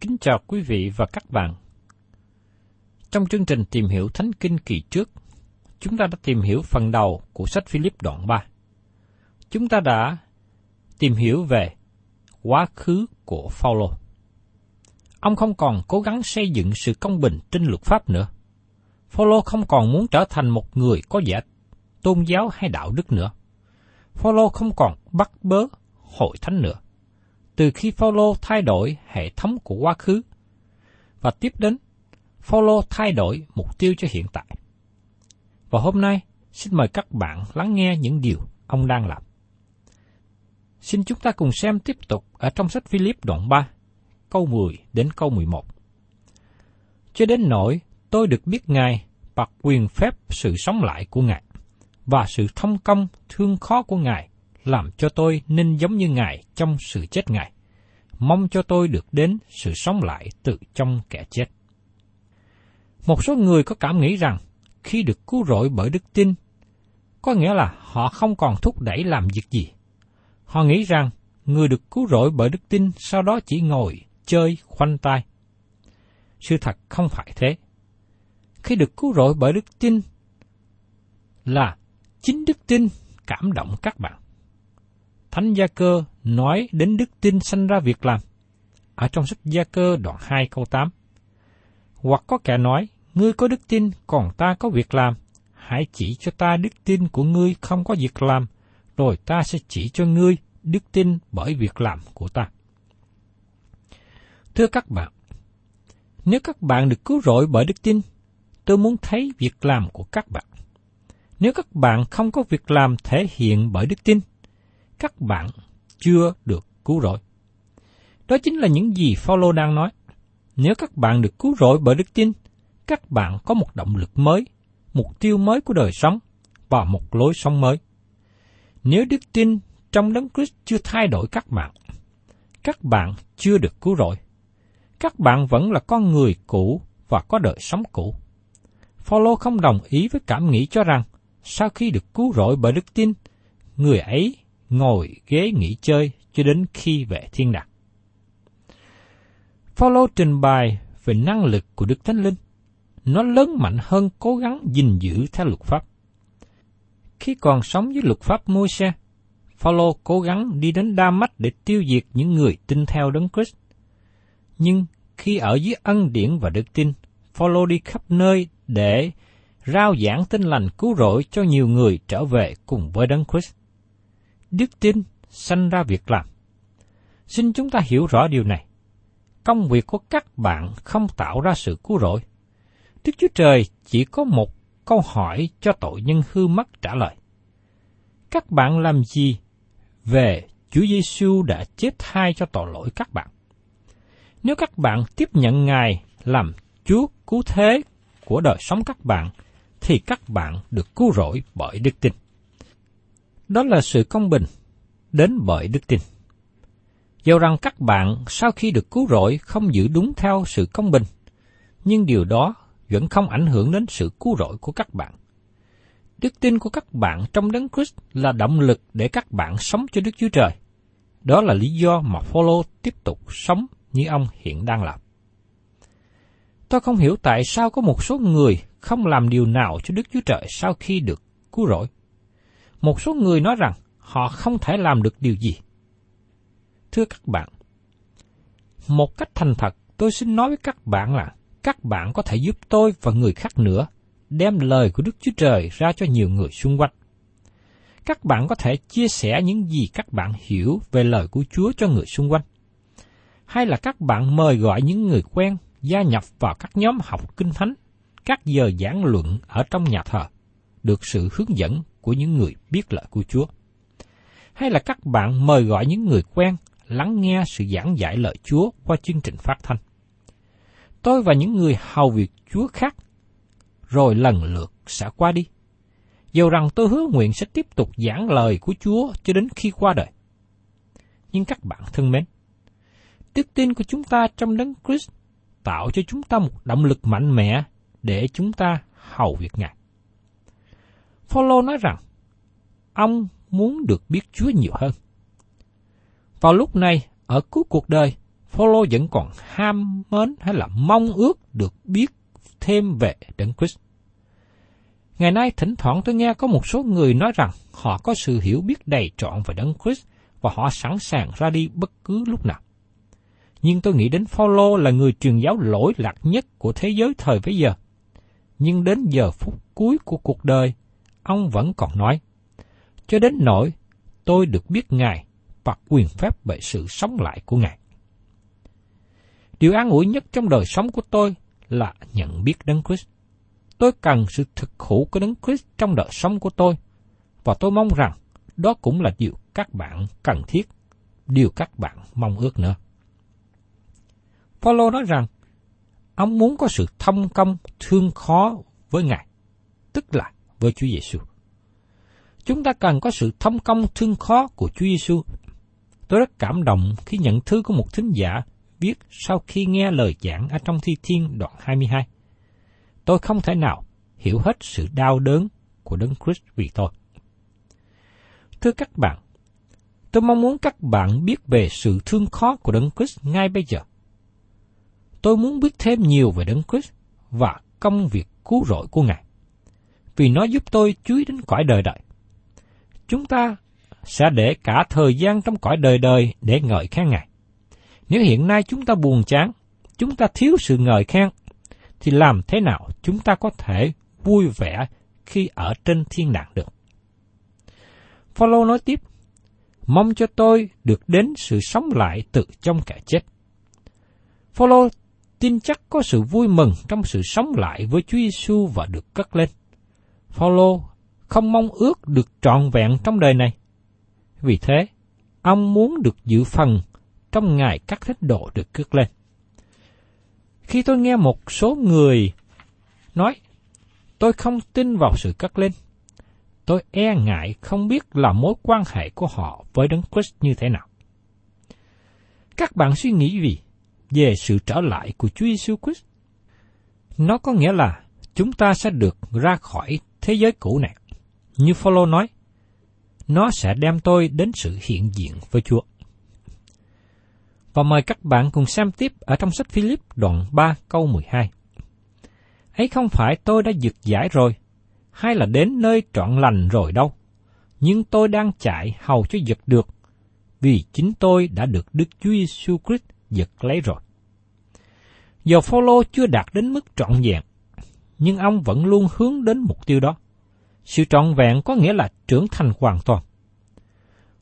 Kính chào quý vị và các bạn. Trong chương trình tìm hiểu Thánh Kinh kỳ trước, chúng ta đã tìm hiểu phần đầu của sách Philip đoạn 3. Chúng ta đã tìm hiểu về quá khứ của Phaolô. Ông không còn cố gắng xây dựng sự công bình trên luật pháp nữa. Phaolô không còn muốn trở thành một người có vẻ tôn giáo hay đạo đức nữa. Phaolô không còn bắt bớ hội thánh nữa. Từ khi Phaolô thay đổi hệ thống của quá khứ và tiếp đến, Phaolô thay đổi mục tiêu cho hiện tại. Và hôm nay, xin mời các bạn lắng nghe những điều ông đang làm. Xin chúng ta cùng xem tiếp tục ở trong sách Philip đoạn 3, câu 10 đến câu 11. Cho đến nỗi tôi được biết Ngài bạc quyền phép sự sống lại của Ngài, và sự thông công thương khó của Ngài làm cho tôi nên giống như Ngài trong sự chết Ngài. Mong cho tôi được đến sự sống lại từ trong kẻ chết. Một số người có cảm nghĩ rằng khi được cứu rỗi bởi đức tin, có nghĩa là họ không còn thúc đẩy làm việc gì. Họ nghĩ rằng người được cứu rỗi bởi đức tin sau đó chỉ ngồi chơi khoanh tay. Sự thật không phải thế. Khi được cứu rỗi bởi đức tin là chính đức tin cảm động các bạn. Thánh Gia Cơ nói đến đức tin sanh ra việc làm. Ở trong sách Gia Cơ đoạn 2 câu 8. Hoặc có kẻ nói, ngươi có đức tin, còn ta có việc làm. Hãy chỉ cho ta đức tin của ngươi không có việc làm, rồi ta sẽ chỉ cho ngươi đức tin bởi việc làm của ta. Thưa các bạn, nếu các bạn được cứu rỗi bởi đức tin, tôi muốn thấy việc làm của các bạn. Nếu các bạn không có việc làm thể hiện bởi đức tin, các bạn chưa được cứu rỗi. Đó chính là những gì Phaolô đang nói. Nếu các bạn được cứu rỗi bởi đức tin, các bạn có một động lực mới, mục tiêu mới của đời sống và một lối sống mới. Nếu đức tin trong đấng Christ chưa thay đổi các bạn, các bạn chưa được cứu rỗi. Các bạn vẫn là con người cũ và có đời sống cũ. Phaolô không đồng ý với cảm nghĩ cho rằng sau khi được cứu rỗi bởi đức tin, người ấy ngồi ghế nghỉ chơi cho đến khi về thiên đàng. Phaolô trình bày về năng lực của Đức Thánh Linh. Nó lớn mạnh hơn cố gắng gìn giữ theo luật pháp. Khi còn sống với luật pháp môi xe, Phaolô cố gắng đi đến Đa Mách để tiêu diệt những người tin theo Đấng Christ. Nhưng khi ở dưới ân điển và đức tin, Phaolô đi khắp nơi để rao giảng tin lành cứu rỗi cho nhiều người trở về cùng với Đấng Christ. Đức tin sanh ra việc làm. Xin chúng ta hiểu rõ điều này. Công việc của các bạn không tạo ra sự cứu rỗi. Đức Chúa Trời chỉ có một câu hỏi cho tội nhân hư mất trả lời. Các bạn làm gì về Chúa Giêsu đã chết thay cho tội lỗi các bạn? Nếu các bạn tiếp nhận Ngài làm Chúa cứu thế của đời sống các bạn, thì các bạn được cứu rỗi bởi đức tin. Đó là sự công bình đến bởi đức tin. Dầu rằng các bạn sau khi được cứu rỗi không giữ đúng theo sự công bình, nhưng điều đó vẫn không ảnh hưởng đến sự cứu rỗi của các bạn. Đức tin của các bạn trong Đấng Christ là động lực để các bạn sống cho Đức Chúa Trời. Đó là lý do mà Phaolô tiếp tục sống như ông hiện đang làm. Tôi không hiểu tại sao có một số người không làm điều nào cho Đức Chúa Trời sau khi được cứu rỗi. Một số người nói rằng họ không thể làm được điều gì. Thưa các bạn, một cách thành thật tôi xin nói với các bạn là các bạn có thể giúp tôi và người khác nữa đem lời của Đức Chúa Trời ra cho nhiều người xung quanh. Các bạn có thể chia sẻ những gì các bạn hiểu về lời của Chúa cho người xung quanh. Hay là các bạn mời gọi những người quen gia nhập vào các nhóm học kinh thánh, các giờ giảng luận ở trong nhà thờ, được sự hướng dẫn của những người biết lời của Chúa. Hay là các bạn mời gọi những người quen lắng nghe sự giảng dạy lời Chúa qua chương trình phát thanh. Tôi và những người hầu việc Chúa khác rồi lần lượt sẽ qua đi. Dầu rằng tôi hứa nguyện sẽ tiếp tục giảng lời của Chúa cho đến khi qua đời. Nhưng các bạn thân mến, đức tin của chúng ta trong đấng Christ tạo cho chúng ta một động lực mạnh mẽ để chúng ta hầu việc Ngài. Phaolô nói rằng, ông muốn được biết Chúa nhiều hơn. Vào lúc này, ở cuối cuộc đời, Phaolô vẫn còn ham mến hay là mong ước được biết thêm về Đấng Christ. Ngày nay thỉnh thoảng tôi nghe có một số người nói rằng họ có sự hiểu biết đầy trọn về Đấng Christ và họ sẵn sàng ra đi bất cứ lúc nào nhưng tôi nghĩ đến Phaolô là người truyền giáo lỗi lạc nhất của thế giới thời bấy giờ. Nhưng đến giờ phút cuối của cuộc đời, ông vẫn còn nói, cho đến nỗi tôi được biết Ngài và quyền phép về sự sống lại của Ngài. Điều an ủi nhất trong đời sống của tôi là nhận biết Đấng Christ. Tôi cần sự thực hữu của Đấng Christ trong đời sống của tôi, và tôi mong rằng đó cũng là điều các bạn cần thiết, điều các bạn mong ước nữa. Paulo nói rằng, ông muốn có sự thông công thương khó với Ngài, tức là với Chúa Giêsu. Chúng ta cần có sự thông công thương khó của Chúa Giêsu. Tôi rất cảm động khi nhận thư của một thính giả viết sau khi nghe lời giảng ở trong Thi Thiên đoạn 22. Tôi không thể nào hiểu hết sự đau đớn của Đấng Christ vì tôi. Thưa các bạn, tôi mong muốn các bạn biết về sự thương khó của Đấng Christ ngay bây giờ tôi muốn biết thêm nhiều về Đấng Christ và công việc cứu rỗi của Ngài. Vì nó giúp tôi chúi đến cõi đời đời. Chúng ta sẽ để cả thời gian trong cõi đời đời để ngợi khen Ngài. Nếu hiện nay chúng ta buồn chán, chúng ta thiếu sự ngợi khen, thì làm thế nào chúng ta có thể vui vẻ khi ở trên thiên đàng được? Phaolô nói tiếp, mong cho tôi được đến sự sống lại từ trong kẻ chết. Phaolô tin chắc có sự vui mừng trong sự sống lại với Chúa Giêsu và được cất lên. Phaolô không mong ước được trọn vẹn trong đời này. Vì thế, ông muốn được dự phần trong ngày các thánh độ được cất lên. Khi tôi nghe một số người nói, tôi không tin vào sự cất lên, tôi e ngại không biết là mối quan hệ của họ với Đấng Christ như thế nào. Các bạn suy nghĩ gì về sự trở lại của Chúa Giêsu Christ. Nó có nghĩa là chúng ta sẽ được ra khỏi thế giới cũ này. Như Phaolô nói, nó sẽ đem tôi đến sự hiện diện với Chúa. Và mời các bạn cùng xem tiếp ở trong sách Philip đoạn 3 câu 12. Ấy không phải tôi đã dược giải rồi, hay là đến nơi trọn lành rồi đâu, nhưng tôi đang chạy hầu cho giật được, vì chính tôi đã được Đức Chúa Giêsu Christ giật lấy rồi. giờ Phaolô chưa đạt đến mức trọn vẹn, nhưng ông vẫn luôn hướng đến mục tiêu đó. Sự trọn vẹn có nghĩa là trưởng thành hoàn toàn.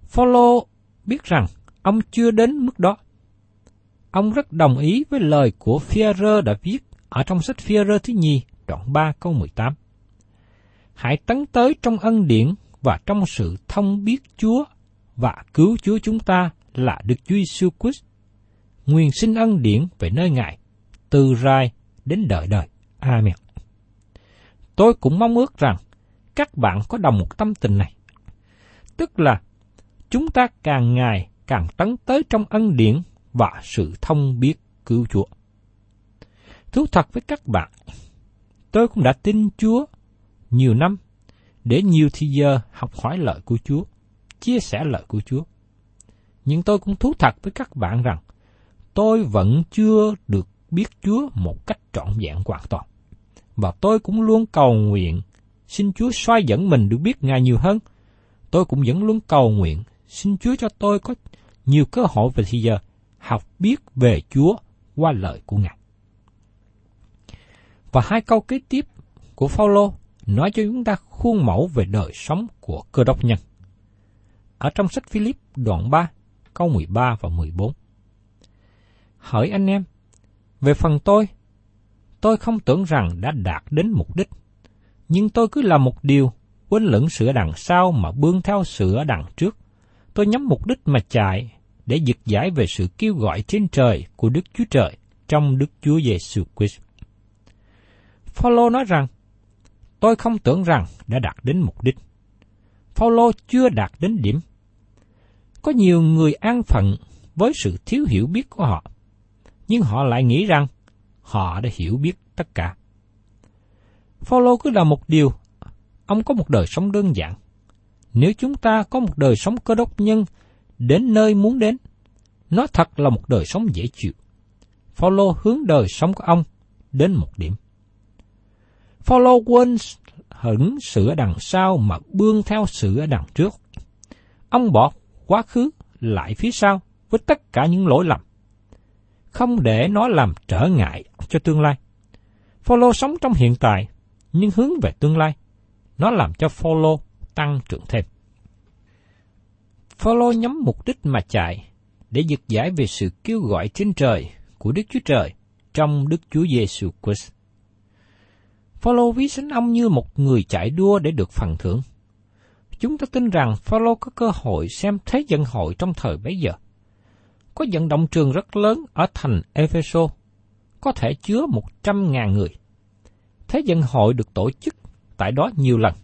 Phaolô biết rằng ông chưa đến mức đó. Ông rất đồng ý với lời của Führer đã viết ở trong sách Führer thứ nhì, đoạn 3 câu 18. Hãy tấn tới trong ân điển và trong sự thông biết Chúa và cứu Chúa chúng ta là Đức Chúa Giêsu Christ. Nguyên sinh ân điển về nơi Ngài, từ rai đến đời đời. Amen. Tôi cũng mong ước rằng các bạn có đồng một tâm tình này. Tức là chúng ta càng ngày càng tấn tới trong ân điển và sự thông biết cứu Chúa. Thú thật với các bạn, tôi cũng đã tin Chúa nhiều năm để nhiều thời giờ học hỏi lợi của Chúa, chia sẻ lợi của Chúa. Nhưng tôi cũng thú thật với các bạn rằng tôi vẫn chưa được biết Chúa một cách trọn vẹn hoàn toàn. Và tôi cũng luôn cầu nguyện xin Chúa xoay dẫn mình được biết Ngài nhiều hơn. Tôi cũng vẫn luôn cầu nguyện xin Chúa cho tôi có nhiều cơ hội về thì giờ học biết về Chúa qua lời của Ngài. Và hai câu kế tiếp của Phaolô nói cho chúng ta khuôn mẫu về đời sống của cơ đốc nhân. Ở trong sách Philip đoạn 3, câu 13 và 14. Hỏi anh em, về phần tôi, tôi không tưởng rằng đã đạt đến mục đích, nhưng tôi cứ làm một điều, quên lẫn sửa đằng sau mà bươn theo sửa đằng trước. Tôi nhắm mục đích mà chạy để giật giải về sự kêu gọi trên trời của Đức Chúa Trời trong Đức Chúa Giêsu Christ. Phaolô nói rằng, tôi không tưởng rằng đã đạt đến mục đích. Phaolô chưa đạt đến điểm. Có nhiều người an phận với sự thiếu hiểu biết của họ, nhưng họ lại nghĩ rằng họ đã hiểu biết tất cả. Phaolô cứ là một điều, ông có một đời sống đơn giản. Nếu chúng ta có một đời sống cơ đốc nhân đến nơi muốn đến, nó thật là một đời sống dễ chịu. Phaolô hướng đời sống của ông đến một điểm. Phaolô quên hững sự ở đằng sau mà bươn theo sự ở đằng trước. Ông bỏ quá khứ lại phía sau với tất cả những lỗi lầm, không để nó làm trở ngại cho tương lai. Phaolô sống trong hiện tại, nhưng hướng về tương lai. Nó làm cho Phaolô tăng trưởng thêm. Phaolô nhắm mục đích mà chạy để giật giải về sự kêu gọi trên trời của Đức Chúa Trời trong Đức Chúa Giêsu Christ. Phaolô ví sánh ông như một người chạy đua để được phần thưởng. Chúng ta tin rằng Phaolô có cơ hội xem thế dân hội trong thời bấy giờ. Có vận động trường rất lớn ở thành Epheso, có thể chứa một trăm ngàn người. Thế vận hội được tổ chức tại đó nhiều lần.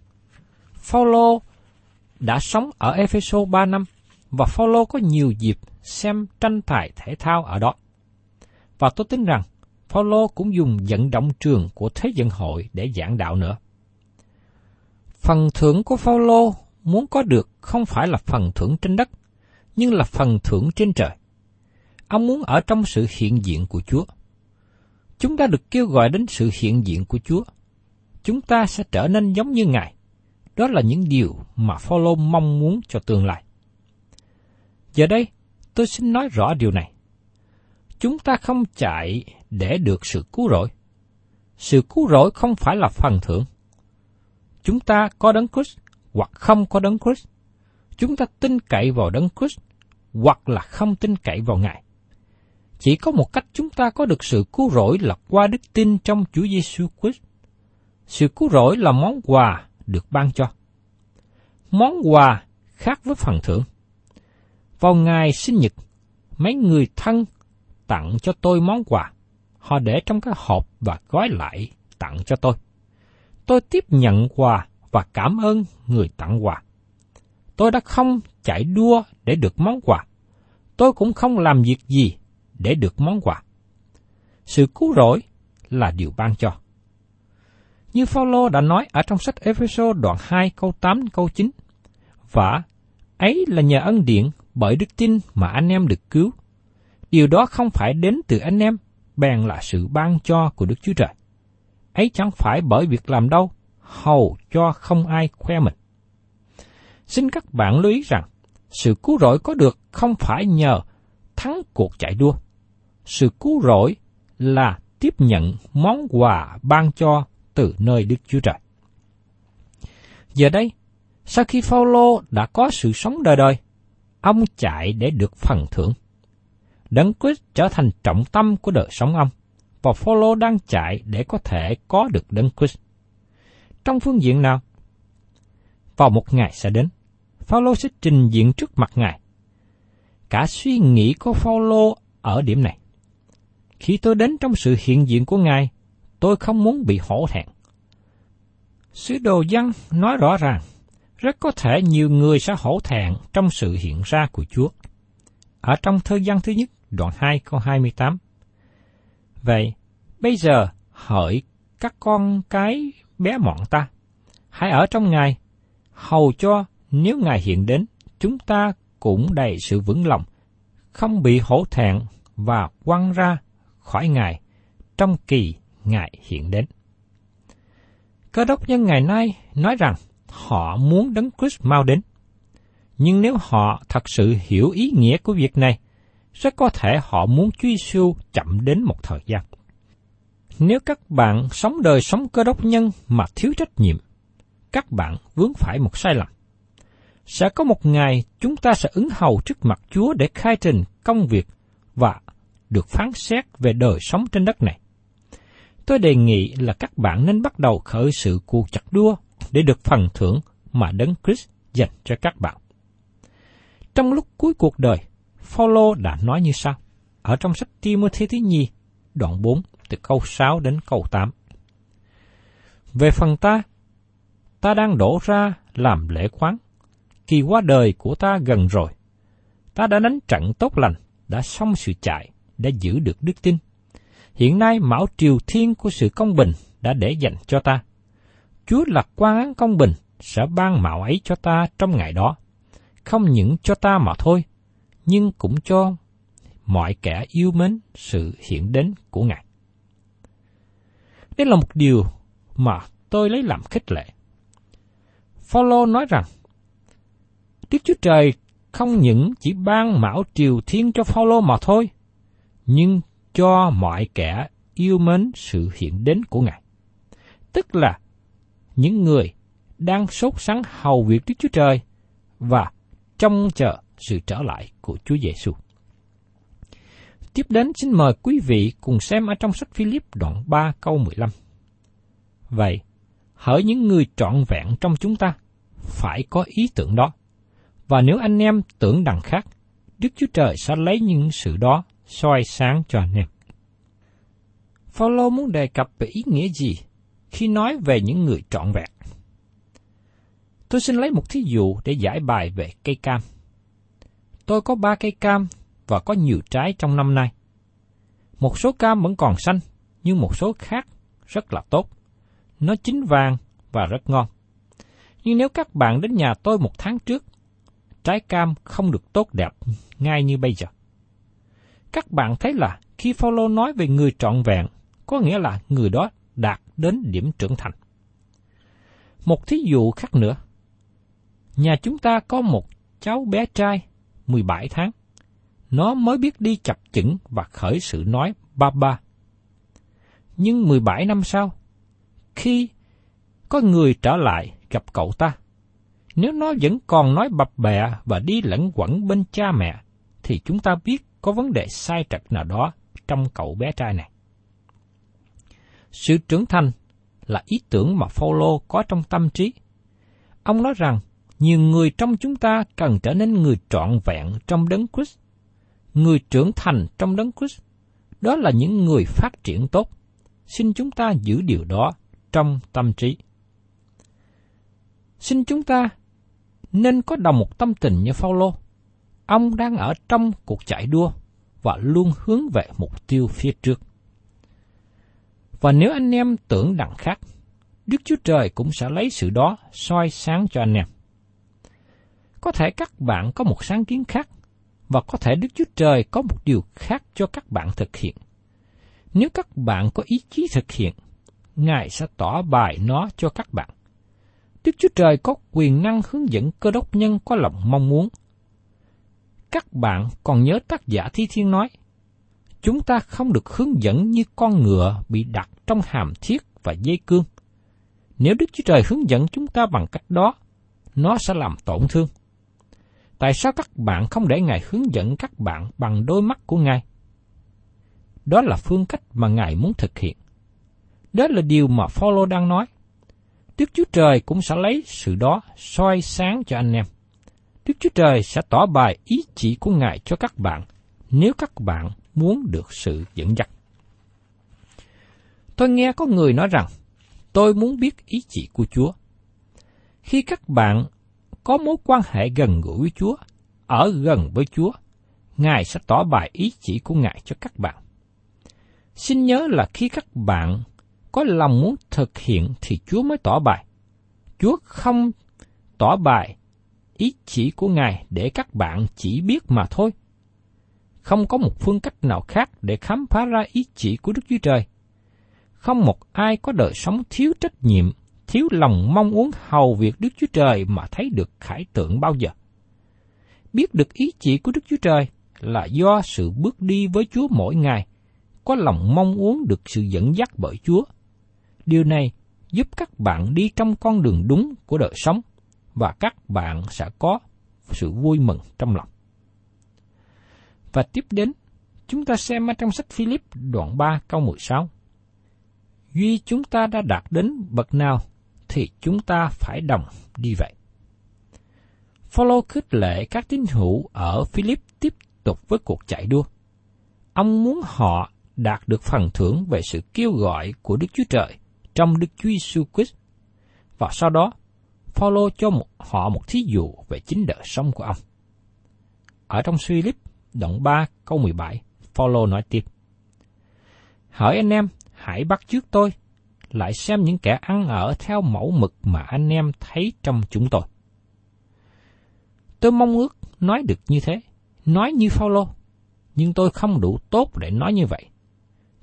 Phaolô đã sống ở Epheso 3 năm và Phaolô có nhiều dịp xem tranh tài thể thao ở đó. Và tôi tin rằng Phaolô cũng dùng vận động trường của Thế vận hội để giảng đạo nữa. Phần thưởng của Phaolô muốn có được không phải là phần thưởng trên đất, nhưng là phần thưởng trên trời. Ông muốn ở trong sự hiện diện của Chúa. Chúng ta được kêu gọi đến sự hiện diện của Chúa. Chúng ta sẽ trở nên giống như Ngài. Đó là những điều mà Phaolô mong muốn cho tương lai. Giờ đây, tôi xin nói rõ điều này. Chúng ta không chạy để được sự cứu rỗi. Sự cứu rỗi không phải là phần thưởng. Chúng ta có đấng Christ hoặc không có đấng Christ. Chúng ta tin cậy vào đấng Christ hoặc là không tin cậy vào Ngài. Chỉ có một cách chúng ta có được sự cứu rỗi là qua đức tin trong Chúa Giêsu Christ. Sự cứu rỗi là món quà được ban cho. Món quà khác với phần thưởng. Vào ngày sinh nhật, mấy người thân tặng cho tôi món quà. Họ để trong cái hộp và gói lại tặng cho tôi. Tôi tiếp nhận quà và cảm ơn người tặng quà. Tôi đã không chạy đua để được món quà. Tôi cũng không làm việc gì để được món quà. Sự cứu rỗi là điều ban cho. Như Phaolô đã nói ở trong sách Ephesos đoạn 2 câu 8 câu 9. Và ấy là nhờ ân điển bởi đức tin mà anh em được cứu. Điều đó không phải đến từ anh em, bèn là sự ban cho của Đức Chúa Trời. Ấy chẳng phải bởi việc làm đâu, hầu cho không ai khoe mình. Xin các bạn lưu ý rằng, sự cứu rỗi có được không phải nhờ thắng cuộc chạy đua. Sự cứu rỗi là tiếp nhận món quà ban cho từ nơi Đức Chúa Trời. Giờ đây, sau khi Phaolô đã có sự sống đời đời, ông chạy để được phần thưởng. Đấng Christ trở thành trọng tâm của đời sống ông, và Phaolô đang chạy để có thể có được Đấng Christ. Trong phương diện nào? Vào một ngày sẽ đến, Phaolô sẽ trình diện trước mặt Ngài. Cả suy nghĩ của Phaolô ở điểm này. Khi tôi đến trong sự hiện diện của Ngài, tôi không muốn bị hổ thẹn. Sứ đồ dân nói rõ ràng, rất có thể nhiều người sẽ hổ thẹn trong sự hiện ra của Chúa. Ở trong thơ dân thứ nhất, đoạn 2 câu 28. Vậy, bây giờ hỡi các con cái bé mọn ta, hãy ở trong Ngài, hầu cho nếu Ngài hiện đến, chúng ta cũng đầy sự vững lòng, không bị hổ thẹn và quăng ra khỏi Ngài trong kỳ Ngài hiện đến. Cơ đốc nhân ngày nay nói rằng họ muốn đấng Christ mau đến. Nhưng nếu họ thật sự hiểu ý nghĩa của việc này, rất có thể họ muốn Chúa Giêsu chậm đến một thời gian. Nếu các bạn sống đời sống cơ đốc nhân mà thiếu trách nhiệm, các bạn vướng phải một sai lầm. Sẽ có một ngày chúng ta sẽ ứng hầu trước mặt Chúa để khai trình công việc và được phán xét về đời sống trên đất này. Tôi đề nghị là các bạn nên bắt đầu khởi sự cuộc chặt đua để được phần thưởng mà Đấng Christ dành cho các bạn. Trong lúc cuối cuộc đời, Phaolô đã nói như sau, ở trong sách Timothy thứ nhì, đoạn 4, từ câu 6 đến câu 8. Về phần ta, ta đang đổ ra làm lễ khoáng. Kỳ qua đời của ta gần rồi. Ta đã đánh trận tốt lành, đã xong sự chạy, đã giữ được đức tin. Hiện nay mão triều thiên của sự công bình đã để dành cho ta. Chúa là quan án công bình sẽ ban mạo ấy cho ta trong ngày đó. Không những cho ta mà thôi, nhưng cũng cho mọi kẻ yêu mến sự hiện đến của Ngài. Đây là một điều mà tôi lấy làm khích lệ. Phaolô nói rằng, Đức Chúa Trời không những chỉ ban mão triều thiên cho Phaolô mà thôi, nhưng cho mọi kẻ yêu mến sự hiện đến của Ngài. Tức là những người đang sốt sắng hầu việc Đức Chúa Trời và trông chờ sự trở lại của Chúa Giêsu. Tiếp đến xin mời quý vị cùng xem ở trong sách Philip đoạn 3 câu 15. Vậy, hỡi những người trọn vẹn trong chúng ta, phải có ý tưởng đó. Và nếu anh em tưởng đằng khác, Đức Chúa Trời sẽ lấy những sự đó soi sáng cho anh em. Phaolô muốn đề cập về ý nghĩa gì khi nói về những người trọn vẹn? Tôi xin lấy một thí dụ để giải bài về cây cam. Tôi có ba cây cam và có nhiều trái trong năm nay. Một số cam vẫn còn xanh, nhưng một số khác rất là tốt. Nó chín vàng và rất ngon. Nhưng nếu các bạn đến nhà tôi một tháng trước, trái cam không được tốt đẹp ngay như bây giờ. Các bạn thấy là khi Phaolô nói về người trọn vẹn, có nghĩa là người đó đạt đến điểm trưởng thành. Một thí dụ khác nữa. Nhà chúng ta có một cháu bé trai 17 tháng. Nó mới biết đi chập chững và khởi sự nói ba ba. Nhưng 17 năm sau, khi có người trở lại gặp cậu ta, nếu nó vẫn còn nói bập bẹ và đi lẫn quẩn bên cha mẹ, thì chúng ta biết có vấn đề sai trật nào đó trong cậu bé trai này. Sự trưởng thành là ý tưởng mà Phaolô có trong tâm trí. Ông nói rằng nhiều người trong chúng ta cần trở nên người trọn vẹn trong đấng Christ, người trưởng thành trong đấng Christ. Đó là những người phát triển tốt. Xin chúng ta giữ điều đó trong tâm trí. Xin chúng ta nên có đồng một tâm tình như Phaolô. Ông đang ở trong cuộc chạy đua và luôn hướng về mục tiêu phía trước. Và nếu anh em tưởng đặng khác, Đức Chúa Trời cũng sẽ lấy sự đó soi sáng cho anh em. Có thể các bạn có một sáng kiến khác, và có thể Đức Chúa Trời có một điều khác cho các bạn thực hiện. Nếu các bạn có ý chí thực hiện, Ngài sẽ tỏ bài nó cho các bạn. Đức Chúa Trời có quyền năng hướng dẫn cơ đốc nhân có lòng mong muốn. Các bạn còn nhớ tác giả Thi Thiên nói, Chúng ta không được hướng dẫn như con ngựa bị đặt trong hàm thiết và dây cương. Nếu Đức Chúa Trời hướng dẫn chúng ta bằng cách đó, nó sẽ làm tổn thương. Tại sao các bạn không để Ngài hướng dẫn các bạn bằng đôi mắt của Ngài? Đó là phương cách mà Ngài muốn thực hiện. Đó là điều mà Phaolô đang nói. Đức Chúa Trời cũng sẽ lấy sự đó soi sáng cho anh em. Đức Chúa Trời sẽ tỏ bài ý chỉ của Ngài cho các bạn nếu các bạn muốn được sự dẫn dắt. Tôi nghe có người nói rằng, tôi muốn biết ý chỉ của Chúa. Khi các bạn có mối quan hệ gần gũi với Chúa, ở gần với Chúa, Ngài sẽ tỏ bài ý chỉ của Ngài cho các bạn. Xin nhớ là khi các bạn có lòng muốn thực hiện thì Chúa mới tỏ bài. Chúa không tỏ bài ý chỉ của Ngài để các bạn chỉ biết mà thôi. Không có một phương cách nào khác để khám phá ra ý chỉ của Đức Chúa Trời. Không một ai có đời sống thiếu trách nhiệm, thiếu lòng mong muốn hầu việc Đức Chúa Trời mà thấy được khải tượng bao giờ. Biết được ý chỉ của Đức Chúa Trời là do sự bước đi với Chúa mỗi ngày, có lòng mong muốn được sự dẫn dắt bởi Chúa. Điều này giúp các bạn đi trong con đường đúng của đời sống và các bạn sẽ có sự vui mừng trong lòng. Và tiếp đến, chúng ta xem ở trong sách Philip đoạn 3 câu 16. Duy chúng ta đã đạt đến bậc nào thì chúng ta phải đồng đi vậy. Follow khích lệ các tín hữu ở Philip tiếp tục với cuộc chạy đua. Ông muốn họ đạt được phần thưởng về sự kêu gọi của Đức Chúa Trời trong Đức Chúa Giêsu Christ. Và sau đó, Phaolô cho một, họ một thí dụ về chính đời sống của ông. Ở trong Philip đoạn 3 câu 17, Phaolô nói tiếp: Hỏi anh em, hãy bắt trước tôi, lại xem những kẻ ăn ở theo mẫu mực mà anh em thấy trong chúng tôi. Tôi mong ước nói được như thế, nói như Phaolô, nhưng tôi không đủ tốt để nói như vậy.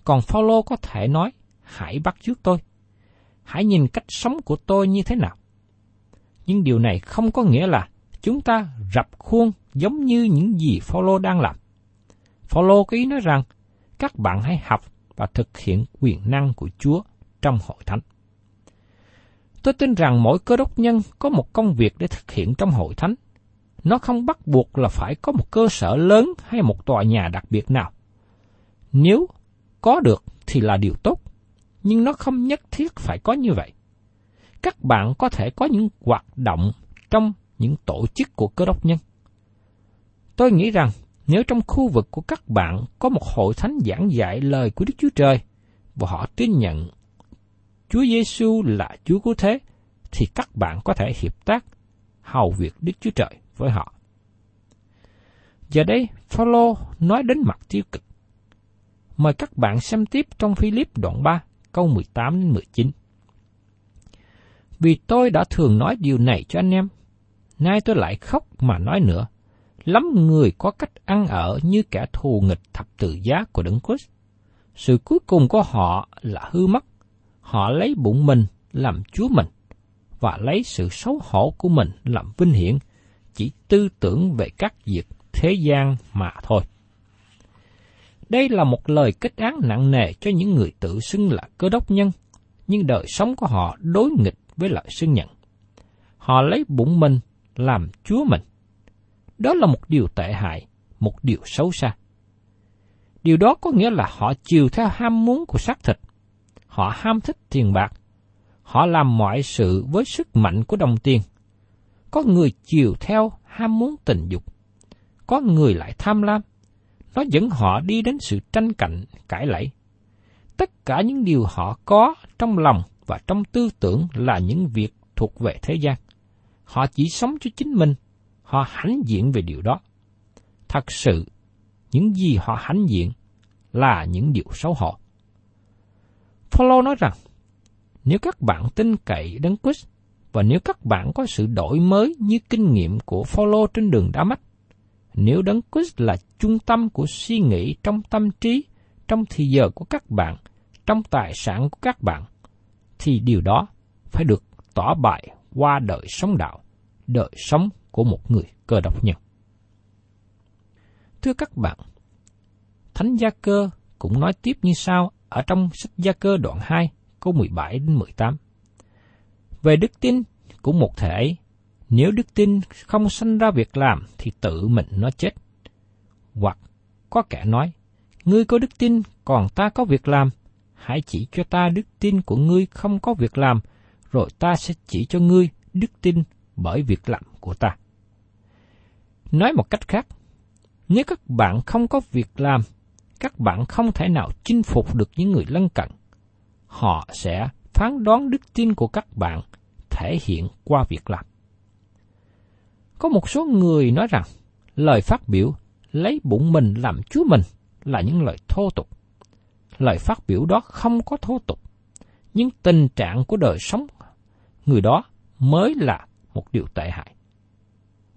Còn Phaolô có thể nói, hãy bắt trước tôi. Hãy nhìn cách sống của tôi như thế nào. Nhưng điều này không có nghĩa là chúng ta rập khuôn giống như những gì Phaolô đang làm. Phaolô có ý nói rằng các bạn hãy học và thực hiện quyền năng của Chúa trong hội thánh. Tôi tin rằng mỗi cơ đốc nhân có một công việc để thực hiện trong hội thánh. Nó không bắt buộc là phải có một cơ sở lớn hay một tòa nhà đặc biệt nào. Nếu có được thì là điều tốt, nhưng nó không nhất thiết phải có như vậy. Các bạn có thể có những hoạt động trong những tổ chức của cơ đốc nhân. Tôi nghĩ rằng nếu trong khu vực của các bạn có một hội thánh giảng dạy lời của Đức Chúa Trời và họ tin nhận Chúa Giêsu là Chúa cứu thế, thì các bạn có thể hiệp tác hầu việc Đức Chúa Trời với họ. Giờ đây, Phaolô nói đến mặt tiêu cực. Mời các bạn xem tiếp trong Philip đoạn 3, câu 18 đến 19. Vì tôi đã thường nói điều này cho anh em, nay tôi lại khóc mà nói nữa. Lắm người có cách ăn ở như kẻ thù nghịch thập tự giá của Đấng Christ. Sự cuối cùng của họ là hư mất. Họ lấy bụng mình làm Chúa mình, và lấy sự xấu hổ của mình làm vinh hiển, chỉ tư tưởng về các việc thế gian mà thôi. Đây là một lời kết án nặng nề cho những người tự xưng là cơ đốc nhân, nhưng đời sống của họ đối nghịch với lời xưng nhận. Họ lấy bụng mình làm Chúa mình. Đó là một điều tệ hại, một điều xấu xa. Điều đó có nghĩa là họ chiều theo ham muốn của xác thịt. Họ ham thích tiền bạc. Họ làm mọi sự với sức mạnh của đồng tiền. Có người chiều theo ham muốn tình dục. Có người lại tham lam. Nó dẫn họ đi đến sự tranh cạnh, cãi lẫy. Tất cả những điều họ có trong lòng và trong tư tưởng là những việc thuộc về thế gian. Họ chỉ sống cho chính mình, họ hãnh diện về điều đó. Thật sự, những gì họ hãnh diện là những điều xấu hổ. Paulo nói rằng, nếu các bạn tin cậy Đấng Christ và nếu các bạn có sự đổi mới như kinh nghiệm của Paulo trên đường Đa Mách, nếu Đấng Christ là trung tâm của suy nghĩ trong tâm trí, trong thì giờ của các bạn, trong tài sản của các bạn, thì điều đó phải được tỏ bại qua đời sống đạo, đời sống của một người cơ đốc nhân. Thưa các bạn, Thánh Gia Cơ cũng nói tiếp như sau ở trong sách Gia Cơ đoạn 2, câu 17 đến 18. Về đức tin của một thể ấy, nếu đức tin không sanh ra việc làm thì tự mình nó chết. Hoặc có kẻ nói, ngươi có đức tin còn ta có việc làm, hãy chỉ cho ta đức tin của ngươi không có việc làm, rồi ta sẽ chỉ cho ngươi đức tin bởi việc làm của ta. Nói một cách khác, nếu các bạn không có việc làm, các bạn không thể nào chinh phục được những người lân cận. Họ sẽ phán đoán đức tin của các bạn thể hiện qua việc làm. Có một số người nói rằng lời phát biểu lấy bụng mình làm chúa mình là những lời thô tục. Lời phát biểu đó không có thô tục, nhưng tình trạng của đời sống người đó mới là một điều tệ hại.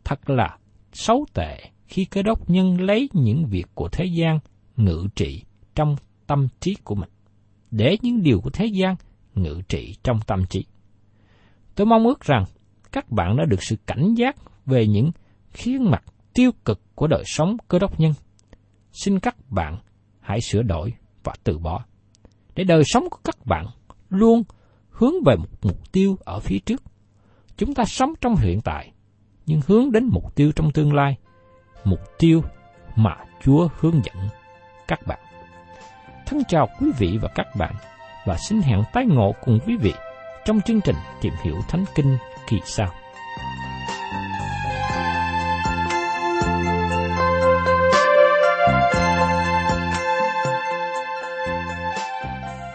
Thật là xấu tệ khi cơ đốc nhân lấy những việc của thế gian ngự trị trong tâm trí của mình, để những điều của thế gian ngự trị trong tâm trí. Tôi mong ước rằng các bạn đã được sự cảnh giác về những khía mặt tiêu cực của đời sống cơ đốc nhân. Xin các bạn hãy sửa đổi và từ bỏ, để đời sống của các bạn luôn hướng về một mục tiêu ở phía trước. Chúng ta sống trong hiện tại, nhưng hướng đến mục tiêu trong tương lai, mục tiêu mà Chúa hướng dẫn các bạn. Thân chào quý vị và các bạn, và xin hẹn tái ngộ cùng quý vị trong chương trình Tìm hiểu Thánh Kinh kỳ sau.